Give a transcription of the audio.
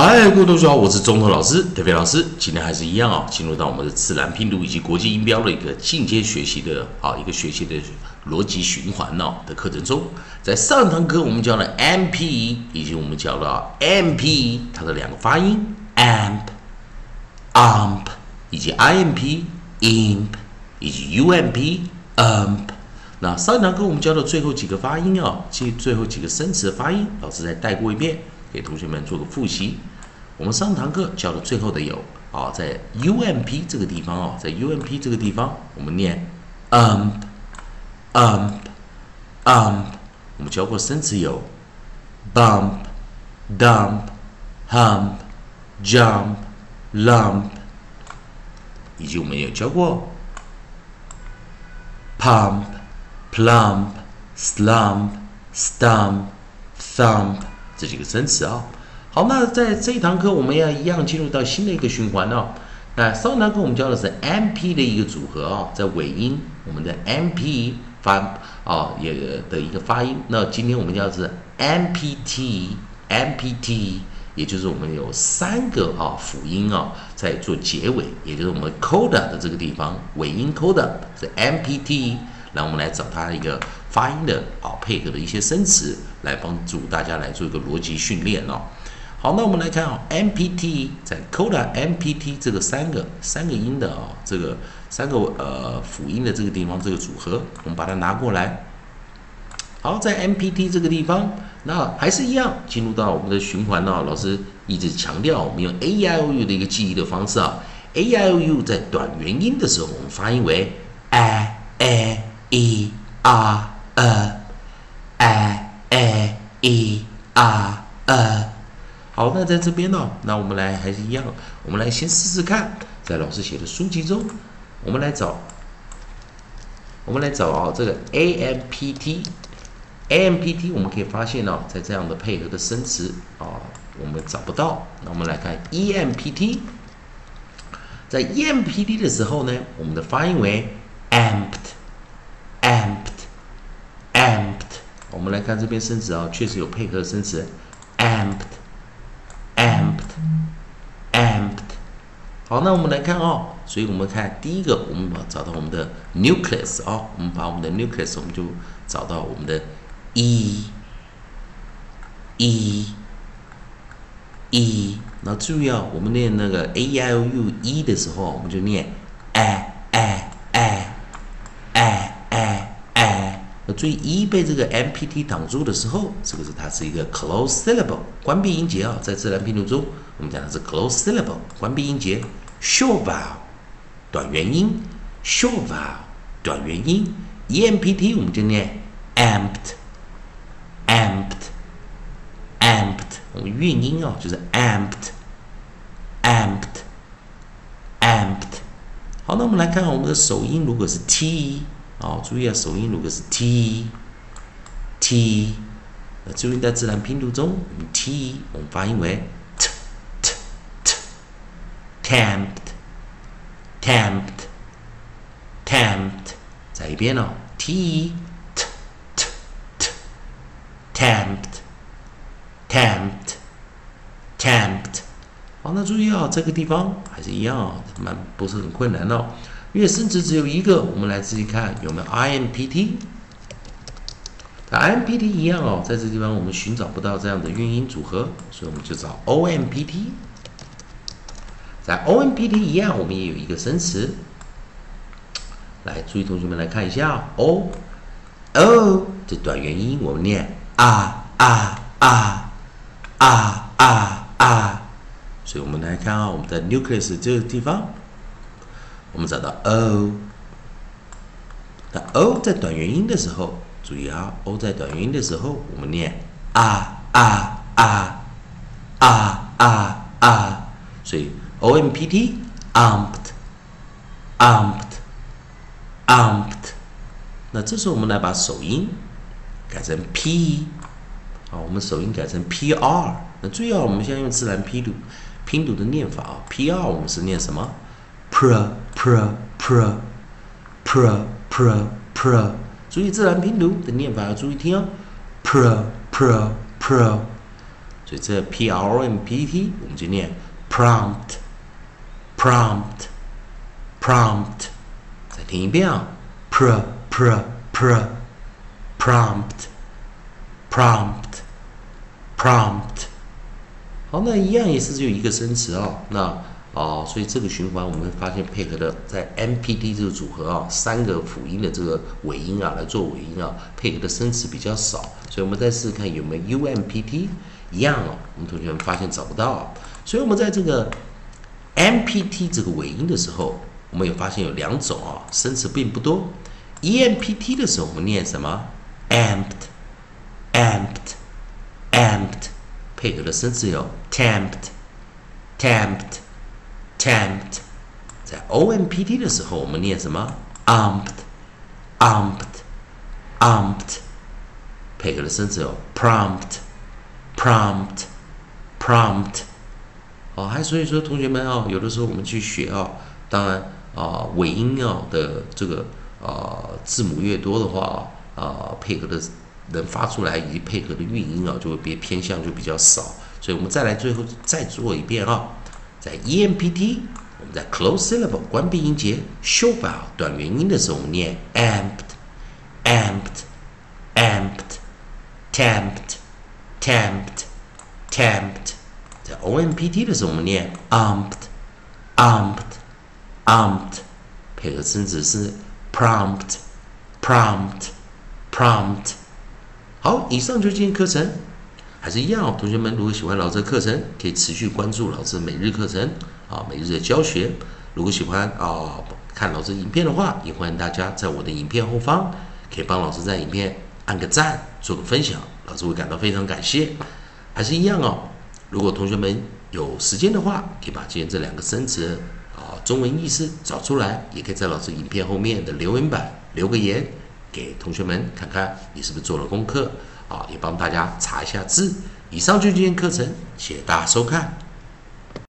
嗨，各位同学好，我是中头老师特别老师。今天还是一样啊，进入到我们的自然拼读以及国际音标的一个进阶学习的啊一个学习的逻辑循环呢的课程中。在上堂课我们教了 M P 以及我们教了 M P 它的两个发音 amp、amp 以及 I M P、imp 以及 U M P、ump。那上堂课我们教的最后几个发音啊，即最后几个生词的发音，老师再带过一遍。给同学们做个复习。我们上堂课教的最后的有啊，在 U M P 这个地方哦，在 U M P 这个地方，我们念 ump ump ump。我们教过生词有 bump dump hump jump lump，以及我们也教过 pump plump slump stump thump。这几个生词啊，好，那在这一堂课我们要一样进入到新的一个循环哦。那上一堂课我们教的是 M P 的一个组合啊，在尾音我们的 M P 发啊也的一个发音。那今天我们教的是 M P T M P T，也就是我们有三个啊辅音啊在做结尾，也就是我们 coda 的这个地方尾音 coda 是 M P T。那我们来找它一个发音的啊，配合的一些生词，来帮助大家来做一个逻辑训练哦。好，那我们来看啊，M P T 在 Coda M P T 这个三个三个音的啊，这个三个呃辅音的这个地方这个组合，我们把它拿过来。好，在 M P T 这个地方，那还是一样进入到我们的循环呢。老师一直强调，我们用 A I O U 的一个记忆的方式啊，A I O U 在短元音的时候，我们发音为 A A。e r e a a e r e，好，那在这边呢，那我们来还是一样，我们来先试试看，在老师写的书籍中，我们来找，我们来找啊，这个 a m p t，a m p t，我们可以发现呢，在这样的配合的生词啊，我们找不到，那我们来看 e m p t，在 e m p t 的时候呢，我们的发音为 amped。我们来看这边生词啊，确实有配合生词 ampt。好，那我们来看哦，所以我们看第一个，我们把找到我们的 nucleus 啊，我们把我们的 nucleus，我们就找到我们的 e，e，e。那注意啊，我们念那个 a i o u e 的时候，我们就念 a。注意一被这个 M P T 挡住的时候，这个是它是一个 close syllable 关闭音节啊，在自然拼读中，我们讲的是 close syllable 关闭音节，short vowel 短元音，short vowel 短元音，E M P T 我们就念 amped，amped，amped，我们韵音啊就是 amped，amped，amped。好，那我们来看看我们的首音，如果是 T。哦，注意啊，首音如果是 t，t，那注意在自然拼读中，t 我们发音为 t t t，tempt tempt tempt，在一遍哦，t t t tempt tempt tempt，。好，那注意啊，这个地方还是一样，蛮不是很困难哦。因为生词只有一个，我们来自己看有没有 I M P T。I M P T 一样哦，在这地方我们寻找不到这样的韵音组合，所以我们就找 O M P T。在 O M P T 一样，我们也有一个生词。来，注意同学们来看一下，O O 这短元音我们念啊啊啊啊啊啊，所以我们来看啊，我们的 nucleus 这个地方。我们找到 o，那 o 在短元音的时候，注意啊，o 在短元音的时候，我们念啊啊啊啊啊啊，所以 o m p t umped umped umped。那这时候我们来把首音改成 p，好，我们首音改成 p r。那注意啊，我们现在用自然拼读拼读的念法啊，p r 我们是念什么？pr pr pr pr pr pr，注意自然拼读的念法要注意听哦，pr pr pr。所以这 P R O M P T 我们就念 prompt，prompt，prompt。再听一遍啊，pr pr pr，prompt，prompt，prompt。好，那一样也是只有一个生词哦。那哦，所以这个循环我们发现配合的在 M P T 这个组合啊，三个辅音的这个尾音啊来做尾音啊，配合的生词比较少。所以我们再试试看有没有 U M P T 一样哦。我们同学们发现找不到，所以我们在这个 M P T 这个尾音的时候，我们有发现有两种啊，生词并不多。E M P T 的时候我们念什么？Amped，amped，amped。配合的生词有 Tempt，Tempt tempt，在 O M P T 的时候，我们念什么？umped，umped，umped，配合的生词有 prompt，prompt，prompt。哦，还所以说，同学们哦，有的时候我们去学哦，当然啊，尾音哦的这个啊字母越多的话啊，配合的。能发出来以及配合的韵音啊，就会别偏向就比较少，所以我们再来最后再做一遍啊，在 E M P T，我们在 close syllable 关闭音节 show vowel 短元音的时候，我们念 amped，amped，amped，tempted，tempted，在 O M P T 的时候，我们念 umped，umped，umped，配合生词是 prompt，prompt，prompt。好，以上就是今天课程，还是一样哦。同学们，如果喜欢老师的课程，可以持续关注老师每日课程啊，每日的教学。如果喜欢啊看老师影片的话，也欢迎大家在我的影片后方可以帮老师在影片按个赞，做个分享，老师会感到非常感谢。还是一样哦，如果同学们有时间的话，可以把今天这两个生词啊中文意思找出来，也可以在老师影片后面的留言板留个言。给同学们看看，你是不是做了功课啊？也帮大家查一下字。以上就是今天课程，谢谢大家收看。